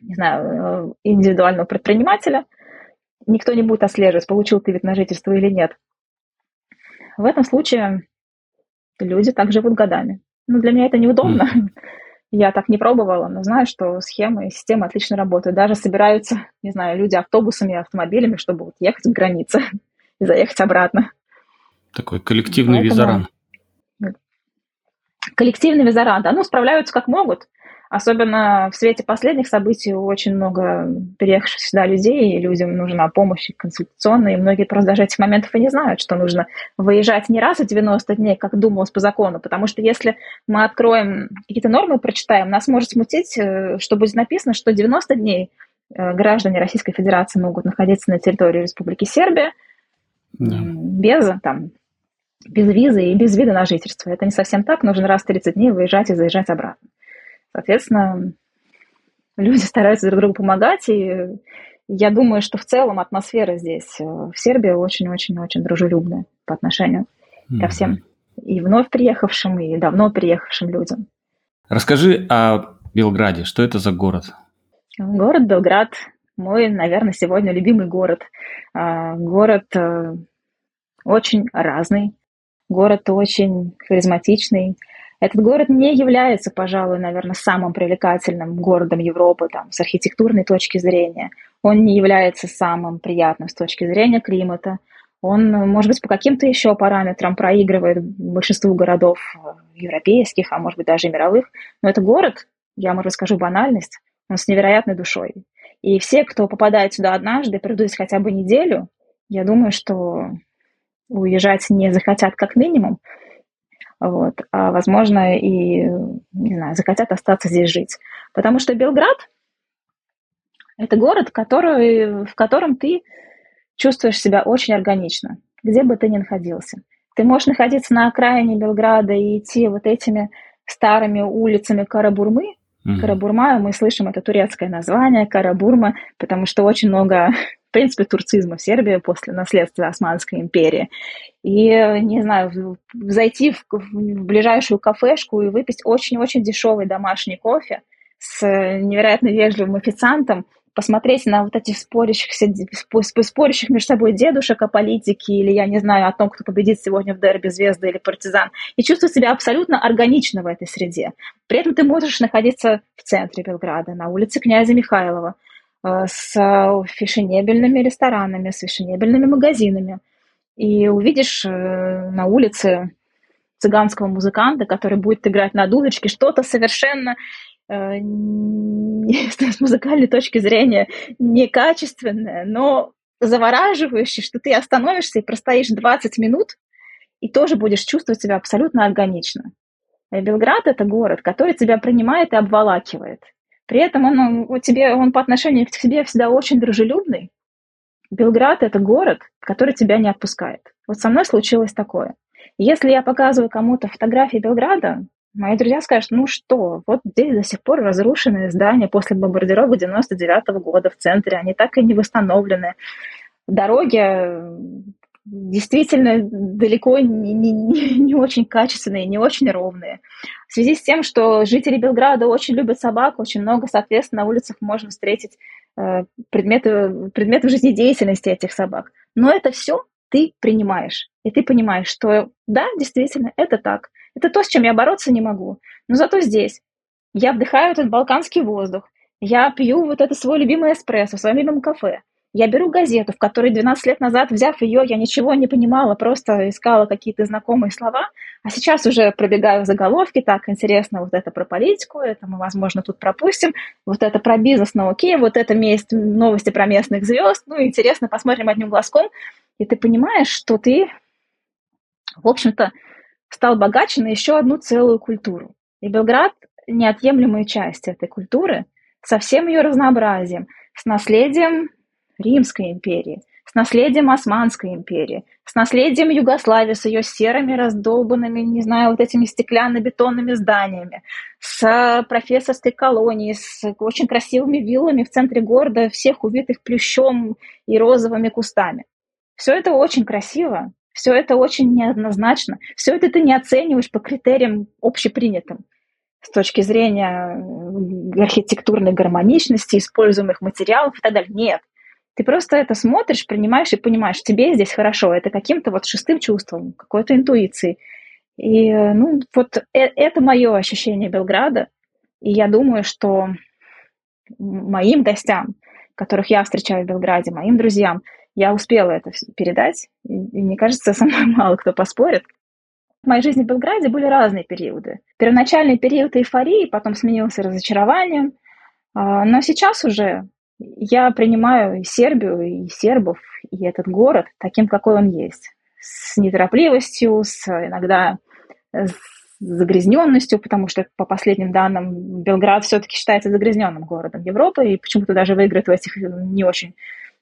не знаю, э, индивидуального предпринимателя, никто не будет отслеживать, получил ты вид на жительство или нет. В этом случае люди так живут годами. Ну, для меня это неудобно. Mm. Я так не пробовала, но знаю, что схемы и система отлично работают. Даже собираются, не знаю, люди автобусами, автомобилями, чтобы вот ехать к границе и заехать обратно. Такой коллективный Поэтому... визаран. Коллективный визаран, да, ну, справляются как могут. Особенно в свете последних событий очень много переехавших сюда людей, и людям нужна помощь консультационная, и многие просто даже этих моментов и не знают, что нужно выезжать не раз в 90 дней, как думалось по закону, потому что если мы откроем какие-то нормы, прочитаем, нас может смутить, э, что будет написано, что 90 дней э, граждане Российской Федерации могут находиться на территории Республики Сербия да. без там, без визы и без вида на жительство. Это не совсем так, нужно раз в 30 дней выезжать и заезжать обратно. Соответственно, люди стараются друг другу помогать, и я думаю, что в целом атмосфера здесь, э, в Сербии, очень-очень-очень дружелюбная по отношению mm-hmm. ко всем и вновь приехавшим, и давно приехавшим людям. Расскажи о Белграде. Что это за город? Город Белград мой, наверное, сегодня любимый город. А, город э, очень разный, город очень харизматичный, этот город не является, пожалуй, наверное, самым привлекательным городом Европы там, с архитектурной точки зрения. Он не является самым приятным с точки зрения климата. Он, может быть, по каким-то еще параметрам проигрывает большинству городов э, европейских, а может быть даже мировых. Но это город, я, может быть, скажу банальность, он с невероятной душой. И все, кто попадает сюда однажды, придут хотя бы неделю, я думаю, что уезжать не захотят как минимум, вот, а, возможно, и, не знаю, захотят остаться здесь жить. Потому что Белград – это город, который, в котором ты чувствуешь себя очень органично, где бы ты ни находился. Ты можешь находиться на окраине Белграда и идти вот этими старыми улицами Карабурмы. Mm-hmm. Карабурма, мы слышим это турецкое название, Карабурма, потому что очень много принципе, турцизма в Сербии после наследства Османской империи. И, не знаю, зайти в, в ближайшую кафешку и выпить очень-очень дешевый домашний кофе с невероятно вежливым официантом, посмотреть на вот этих спорящихся, спорящих между собой дедушек о политике или, я не знаю, о том, кто победит сегодня в дерби «Звезда» или «Партизан», и чувствовать себя абсолютно органично в этой среде. При этом ты можешь находиться в центре Белграда, на улице князя Михайлова, Э, с фешенебельными ресторанами, с фешенебельными магазинами. И увидишь э, на улице цыганского музыканта, который будет играть на дудочке что-то совершенно э, с музыкальной точки зрения некачественное, но завораживающее, что ты остановишься и простоишь 20 минут, и тоже будешь чувствовать себя абсолютно органично. Белград – это город, который тебя принимает и обволакивает. При этом он, он, тебе, он по отношению к тебе всегда очень дружелюбный. Белград – это город, который тебя не отпускает. Вот со мной случилось такое. Если я показываю кому-то фотографии Белграда, мои друзья скажут, ну что, вот здесь до сих пор разрушенные здания после бомбардировок 99 -го года в центре, они так и не восстановлены. Дороги действительно далеко не, не, не очень качественные, не очень ровные. В связи с тем, что жители Белграда очень любят собак, очень много, соответственно, на улицах можно встретить э, предметы, предметы жизнедеятельности этих собак. Но это все ты принимаешь. И ты понимаешь, что да, действительно, это так. Это то, с чем я бороться не могу. Но зато здесь я вдыхаю этот балканский воздух, я пью вот это свой любимый эспрессо в своем любимом кафе. Я беру газету, в которой 12 лет назад, взяв ее, я ничего не понимала, просто искала какие-то знакомые слова, а сейчас уже пробегаю заголовки, так, интересно, вот это про политику, это мы, возможно, тут пропустим, вот это про бизнес, ну окей, вот это мест, новости про местных звезд, ну интересно, посмотрим одним глазком, и ты понимаешь, что ты в общем-то, стал богаче на еще одну целую культуру. И Белград – неотъемлемая часть этой культуры со всем ее разнообразием, с наследием Римской империи, с наследием Османской империи, с наследием Югославии, с ее серыми, раздолбанными, не знаю, вот этими стеклянно-бетонными зданиями, с профессорской колонией, с очень красивыми виллами в центре города, всех увитых плющом и розовыми кустами. Все это очень красиво, все это очень неоднозначно, все это ты не оцениваешь по критериям общепринятым с точки зрения архитектурной гармоничности, используемых материалов и так далее. Нет, ты просто это смотришь, принимаешь и понимаешь, тебе здесь хорошо. Это каким-то вот шестым чувством, какой-то интуицией. И, ну, вот э это мое ощущение Белграда. И я думаю, что моим гостям, которых я встречаю в Белграде, моим друзьям, я успела это передать. И, и мне кажется, со мной мало кто поспорит. В моей жизни в Белграде были разные периоды. Первоначальный период эйфории, потом сменился разочарованием. А, но сейчас уже я принимаю и Сербию, и сербов, и этот город таким, какой он есть. С неторопливостью, с иногда с загрязненностью, потому что, по последним данным, Белград все-таки считается загрязненным городом Европы и почему-то даже выиграет в этих не очень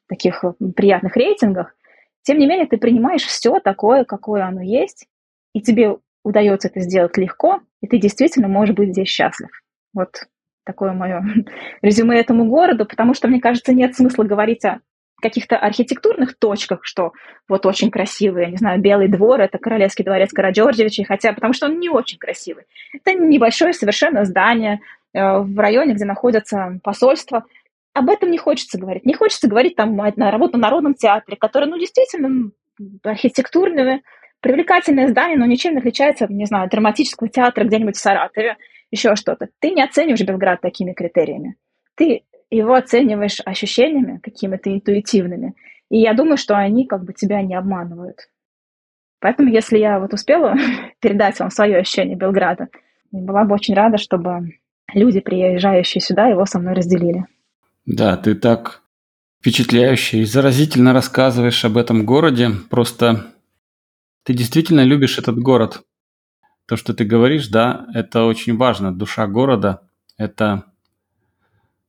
таких приятных рейтингах. Тем не менее, ты принимаешь все такое, какое оно есть, и тебе удается это сделать легко, и ты действительно можешь быть здесь счастлив. Вот такое мое резюме этому городу, потому что, мне кажется, нет смысла говорить о каких-то архитектурных точках, что вот очень красивый, я не знаю, Белый двор, это Королевский дворец Караджорджевича, хотя потому что он не очень красивый. Это небольшое совершенно здание э, в районе, где находятся посольства. Об этом не хочется говорить. Не хочется говорить там на работу в Народном театре, который, ну, действительно архитектурное, привлекательное здание, но ничем не отличается, не знаю, драматического театра где-нибудь в Саратове еще что-то. Ты не оцениваешь Белград такими критериями. Ты его оцениваешь ощущениями какими-то интуитивными. И я думаю, что они как бы тебя не обманывают. Поэтому, если я вот успела передать вам свое ощущение Белграда, была бы очень рада, чтобы люди, приезжающие сюда, его со мной разделили. Да, ты так впечатляюще и заразительно рассказываешь об этом городе. Просто ты действительно любишь этот город то, что ты говоришь, да, это очень важно. Душа города – это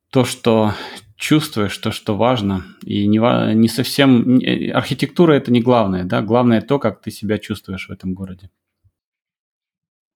то, что чувствуешь, то, что важно. И не, не совсем... Архитектура – это не главное, да, главное то, как ты себя чувствуешь в этом городе.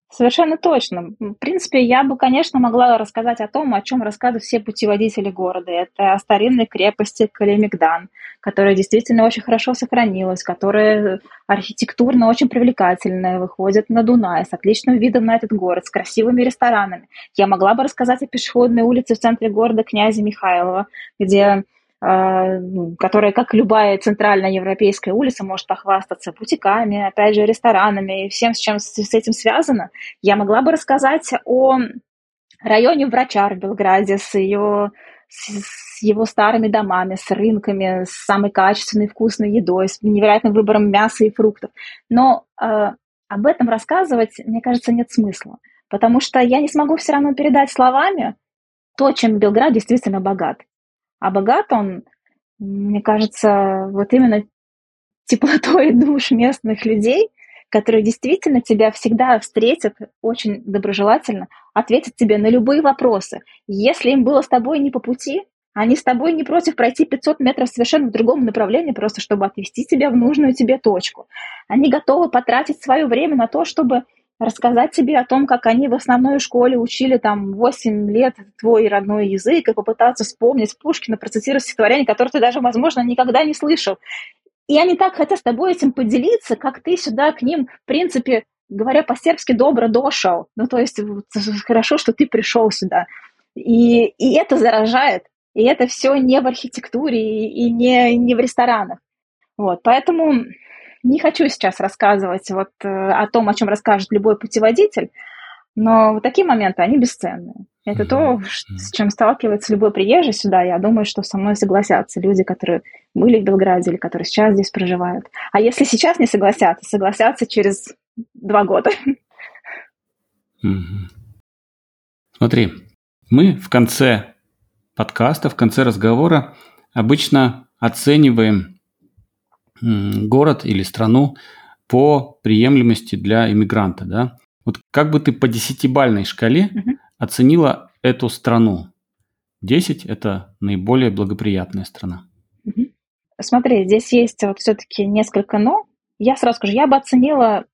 Совершенно точно. В принципе, я бы, конечно, могла рассказать о том, о чем рассказывают все путеводители города. Это о старинной крепости Калимигдан, которая действительно очень хорошо сохранилась, которая архитектурно очень привлекательная, выходит на Дунай с отличным видом на этот город, с красивыми ресторанами. Я могла бы рассказать о пешеходной улице в центре города князя Михайлова, где которая, как любая центральная европейская улица, может похвастаться бутиками, опять же, ресторанами и всем, с чем с этим связано. Я могла бы рассказать о районе Врачар в Белграде с ее с его старыми домами, с рынками, с самой качественной вкусной едой, с невероятным выбором мяса и фруктов. Но э, об этом рассказывать, мне кажется, нет смысла, потому что я не смогу все равно передать словами то, чем Белград действительно богат. А богат он, мне кажется, вот именно теплотой душ местных людей, которые действительно тебя всегда встретят очень доброжелательно, ответят тебе на любые вопросы. Если им было с тобой не по пути, они с тобой не против пройти 500 метров совершенно в другом направлении, просто чтобы отвести тебя в нужную тебе точку. Они готовы потратить свое время на то, чтобы рассказать тебе о том, как они в основной школе учили там 8 лет твой родной язык и попытаться вспомнить Пушкина, процитировать стихотворение, которое ты даже, возможно, никогда не слышал. И они так хотят с тобой этим поделиться, как ты сюда к ним, в принципе, говоря по-сербски, добро дошел. Ну, то есть хорошо, что ты пришел сюда. И, и это заражает. И это все не в архитектуре и не, не в ресторанах. Вот, поэтому не хочу сейчас рассказывать вот э, о том, о чем расскажет любой путеводитель, но вот такие моменты, они бесценные. Это то, с чем сталкивается любой приезжий сюда. Я думаю, что со мной согласятся люди, которые были в Белграде или которые сейчас здесь проживают. А если сейчас не согласятся, согласятся через два года. Смотри, мы в конце подкаста, в конце разговора обычно оцениваем город или страну по приемлемости для иммигранта, да? Вот как бы ты по десятибальной шкале угу. оценила эту страну? 10 – это наиболее благоприятная страна. Угу. Смотри, здесь есть вот все-таки несколько «но». Я сразу скажу, я бы оценила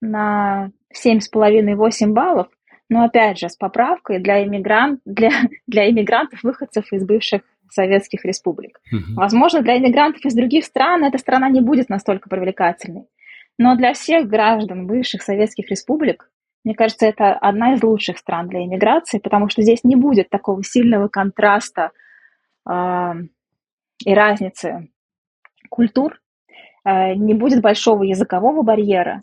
на 7,5-8 баллов, но опять же с поправкой для, иммигрант, для, для иммигрантов, выходцев из бывших советских республик. Угу. Возможно, для иммигрантов из других стран эта страна не будет настолько привлекательной. Но для всех граждан бывших советских республик, мне кажется, это одна из лучших стран для иммиграции, потому что здесь не будет такого сильного контраста э, и разницы культур, э, не будет большого языкового барьера.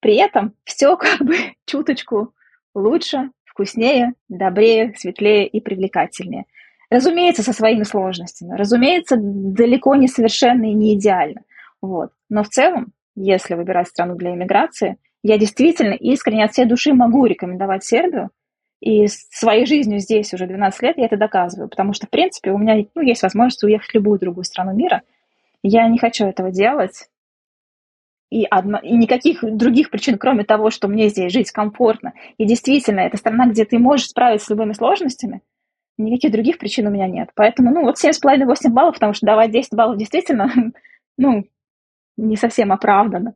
При этом все как бы чуточку лучше, вкуснее, добрее, светлее и привлекательнее. Разумеется, со своими сложностями. Разумеется, далеко не совершенно и не идеально. Вот. Но в целом, если выбирать страну для иммиграции, я действительно искренне от всей души могу рекомендовать Сербию. И своей жизнью здесь уже 12 лет я это доказываю, потому что, в принципе, у меня ну, есть возможность уехать в любую другую страну мира. Я не хочу этого делать. И, одно, и никаких других причин, кроме того, что мне здесь жить комфортно. И действительно, это страна, где ты можешь справиться с любыми сложностями – никаких других причин у меня нет. Поэтому, ну, вот 7,5-8 баллов, потому что давать 10 баллов действительно, ну, не совсем оправданно.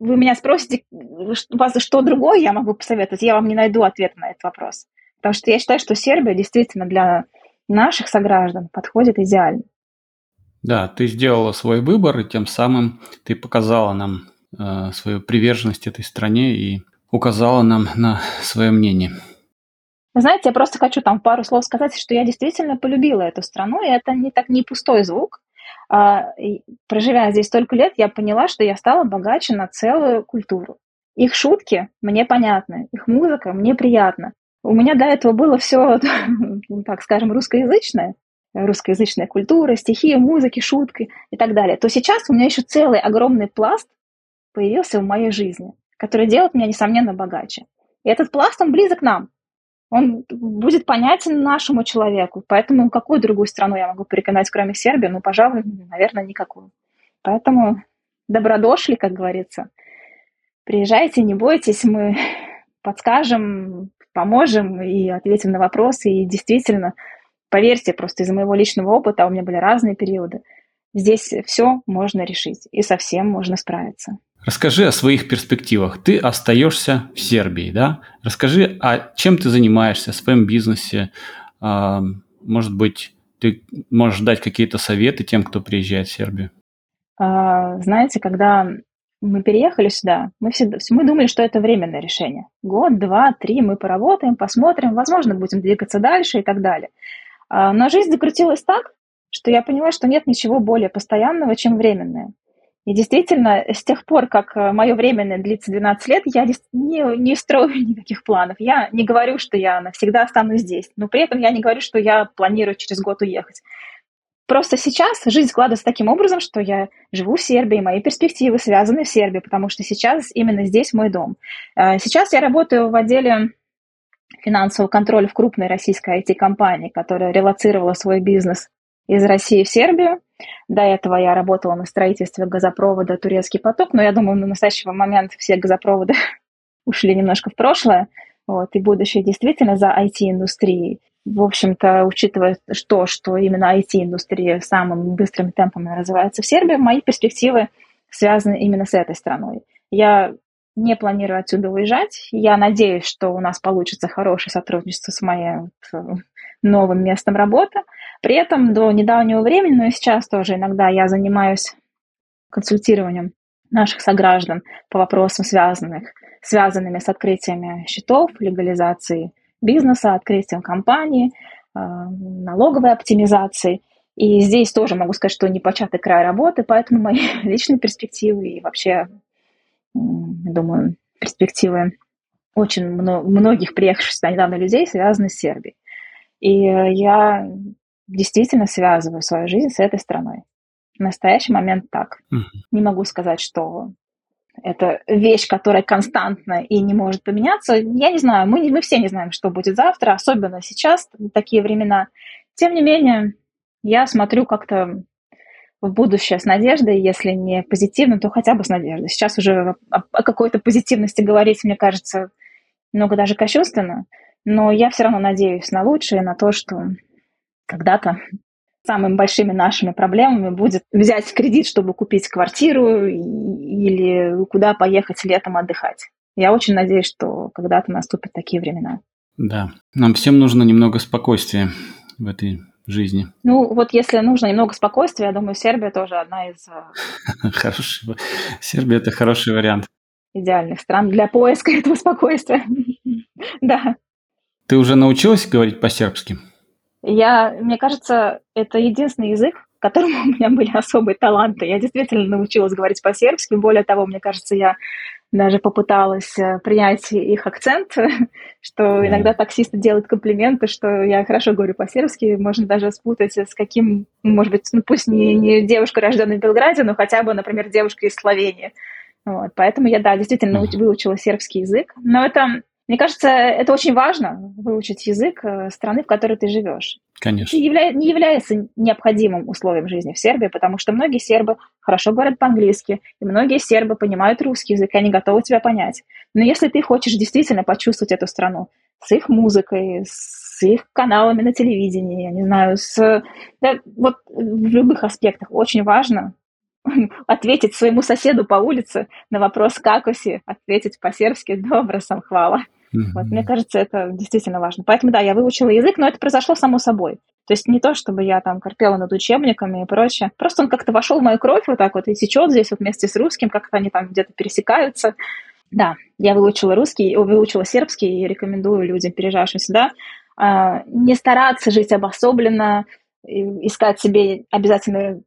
Вы меня спросите, вас что другое я могу посоветовать, я вам не найду ответ на этот вопрос. Потому что я считаю, что Сербия действительно для наших сограждан подходит идеально. Да, ты сделала свой выбор, и тем самым ты показала нам э, свою приверженность этой стране и указала нам на свое мнение. Знаете, я просто хочу там пару слов сказать, что я действительно полюбила эту страну, и это не так не пустой звук. А, проживя здесь столько лет, я поняла, что я стала богаче на целую культуру. Их шутки мне понятны, их музыка мне приятна. У меня до этого было все, так скажем, русскоязычное, русскоязычная культура, стихи, музыки, шутки и так далее. То сейчас у меня еще целый огромный пласт появился в моей жизни, который делает меня, несомненно, богаче. И этот пласт, он близок нам он будет понятен нашему человеку. Поэтому какую другую страну я могу порекомендовать, кроме Сербии? Ну, пожалуй, наверное, никакую. Поэтому добродошли, как говорится. Приезжайте, не бойтесь, мы подскажем, поможем и ответим на вопросы. И действительно, поверьте, просто из моего личного опыта, у меня были разные периоды, здесь все можно решить и совсем можно справиться. Расскажи о своих перспективах. Ты остаешься в Сербии, да? Расскажи, а чем ты занимаешься, в своем бизнесе. А, может быть, ты можешь дать какие-то советы тем, кто приезжает в Сербию? А, знаете, когда мы переехали сюда, мы, всегда, мы думали, что это временное решение. Год, два, три мы поработаем, посмотрим, возможно, будем двигаться дальше и так далее. А, но жизнь закрутилась так, что я поняла, что нет ничего более постоянного, чем временное. И действительно, с тех пор, как э, мое временное длится 12 лет, я не, не строю никаких планов. Я не говорю, что я навсегда останусь здесь, но при этом я не говорю, что я планирую через год уехать. Просто сейчас жизнь складывается таким образом, что я живу в Сербии, мои перспективы связаны в Сербии, потому что сейчас именно здесь мой дом. Э, сейчас я работаю в отделе финансового контроля в крупной российской IT-компании, которая релацировала свой бизнес из России в Сербию. До этого я работала на строительстве газопровода «Турецкий поток», но я думаю, на настоящий момент все газопроводы ушли немножко в прошлое, вот, и будущее действительно за IT-индустрией. В общем-то, учитывая то, что именно IT-индустрия самым быстрым темпом развивается в Сербии, мои перспективы связаны именно с этой страной. Я не планирую отсюда уезжать. Я надеюсь, что у нас получится хорошее сотрудничество с моим новым местом работы. При этом до недавнего времени, но и сейчас тоже иногда я занимаюсь консультированием наших сограждан по вопросам, связанных, связанными с открытиями счетов, легализацией бизнеса, открытием компании, э, налоговой оптимизацией. И здесь тоже могу сказать, что не початый край работы, поэтому мои личные перспективы и вообще, думаю, перспективы очень многих приехавших сюда недавно людей связаны с Сербией. И э, я действительно связываю свою жизнь с этой страной. В настоящий момент так. Mm-hmm. Не могу сказать, что это вещь, которая константна и не может поменяться. Я не знаю, мы, мы все не знаем, что будет завтра, особенно сейчас, такие времена. Тем не менее, я смотрю как-то в будущее с надеждой, если не позитивно, то хотя бы с надеждой. Сейчас уже о, о какой-то позитивности говорить, мне кажется, много даже кощунственно, но я все равно надеюсь на лучшее, на то, что когда-то самыми большими нашими проблемами будет взять кредит, чтобы купить квартиру или куда поехать летом отдыхать. Я очень надеюсь, что когда-то наступят такие времена. Да, нам всем нужно немного спокойствия в этой жизни. Ну, вот если нужно немного спокойствия, я думаю, Сербия тоже одна из... Э, хороший. Сербия – это хороший вариант. Идеальных стран для поиска этого спокойствия. Да. Ты уже научилась говорить по-сербски? Я, мне кажется, это единственный язык, к которому у меня были особые таланты. Я действительно научилась говорить по-сербски. Более того, мне кажется, я даже попыталась э, принять их акцент, что иногда таксисты делают комплименты, что я хорошо говорю по-сербски, можно даже спутать с каким, может быть, ну пусть не, не девушка, рожденная в Белграде, но хотя бы, например, девушка из Словении. Вот, поэтому я, да, действительно выучила сербский язык. Но это мне кажется, это очень важно, выучить язык э, страны, в которой ты живешь. Конечно. И явля... не является необходимым условием жизни в Сербии, потому что многие сербы хорошо говорят по-английски, и многие сербы понимают русский язык, и они готовы тебя понять. Но если ты хочешь действительно почувствовать эту страну с их музыкой, с их каналами на телевидении, я не знаю, с... Да, вот в любых аспектах очень важно ответить своему соседу по улице на вопрос «какоси», ответить по-сербски «добро сам хвала». Mm-hmm. Вот, мне кажется, это действительно важно. Поэтому, да, я выучила язык, но это произошло само собой. То есть не то, чтобы я там корпела над учебниками и прочее. Просто он как-то вошел в мою кровь вот так вот и течет здесь вот вместе с русским, как-то они там где-то пересекаются. Да, я выучила русский, выучила сербский и рекомендую людям, переезжавшим сюда, а, не стараться жить обособленно, искать себе обязательно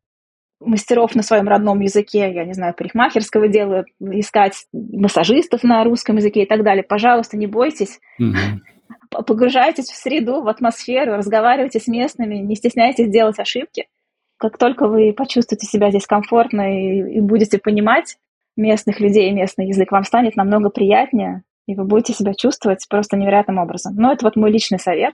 мастеров на своем родном языке, я не знаю, парикмахерского дела, искать массажистов на русском языке и так далее. Пожалуйста, не бойтесь. Угу. Погружайтесь в среду, в атмосферу, разговаривайте с местными, не стесняйтесь делать ошибки. Как только вы почувствуете себя здесь комфортно и, и будете понимать местных людей и местный язык, вам станет намного приятнее, и вы будете себя чувствовать просто невероятным образом. Но это вот мой личный совет.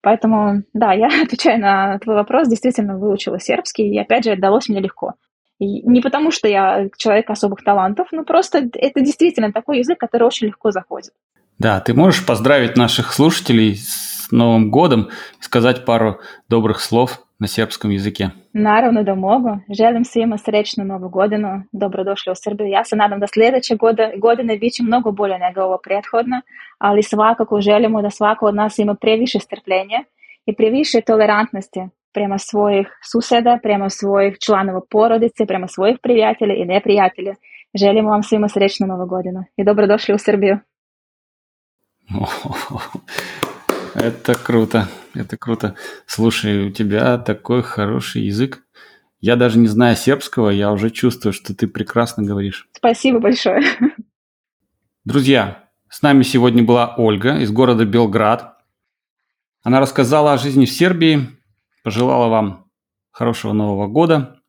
Поэтому, да, я отвечаю на твой вопрос, действительно выучила сербский, и опять же, это далось мне легко. И не потому, что я человек особых талантов, но просто это действительно такой язык, который очень легко заходит. Да, ты можешь поздравить наших слушателей с Новым годом сказать пару добрых слов na srpskom jeziku. Naravno da mogu. Želim svima srećnu novu godinu. Dobrodošli u Srbiju. Ja se nadam da sljedeće godine bit će mnogo bolje nego ovo prethodno, ali svakako želimo da svako od nas ima previše strpljenja i previše tolerantnosti prema svojih suseda, prema svojih članova porodice, prema svojih prijatelja i neprijatelja. Želimo vam svima srećnu novu godinu i dobrodošli u Srbiju. Это круто, это круто. Слушай, у тебя такой хороший язык. Я даже не знаю сербского, я уже чувствую, что ты прекрасно говоришь. Спасибо большое. Друзья, с нами сегодня была Ольга из города Белград. Она рассказала о жизни в Сербии, пожелала вам хорошего Нового года.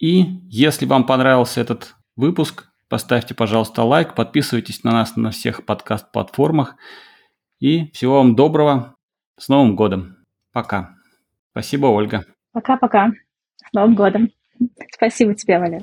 И если вам понравился этот выпуск, поставьте, пожалуйста, лайк, подписывайтесь на нас на всех подкаст-платформах – и всего вам доброго. С Новым годом. Пока. Спасибо, Ольга. Пока-пока. С Новым годом. Спасибо тебе, Валер.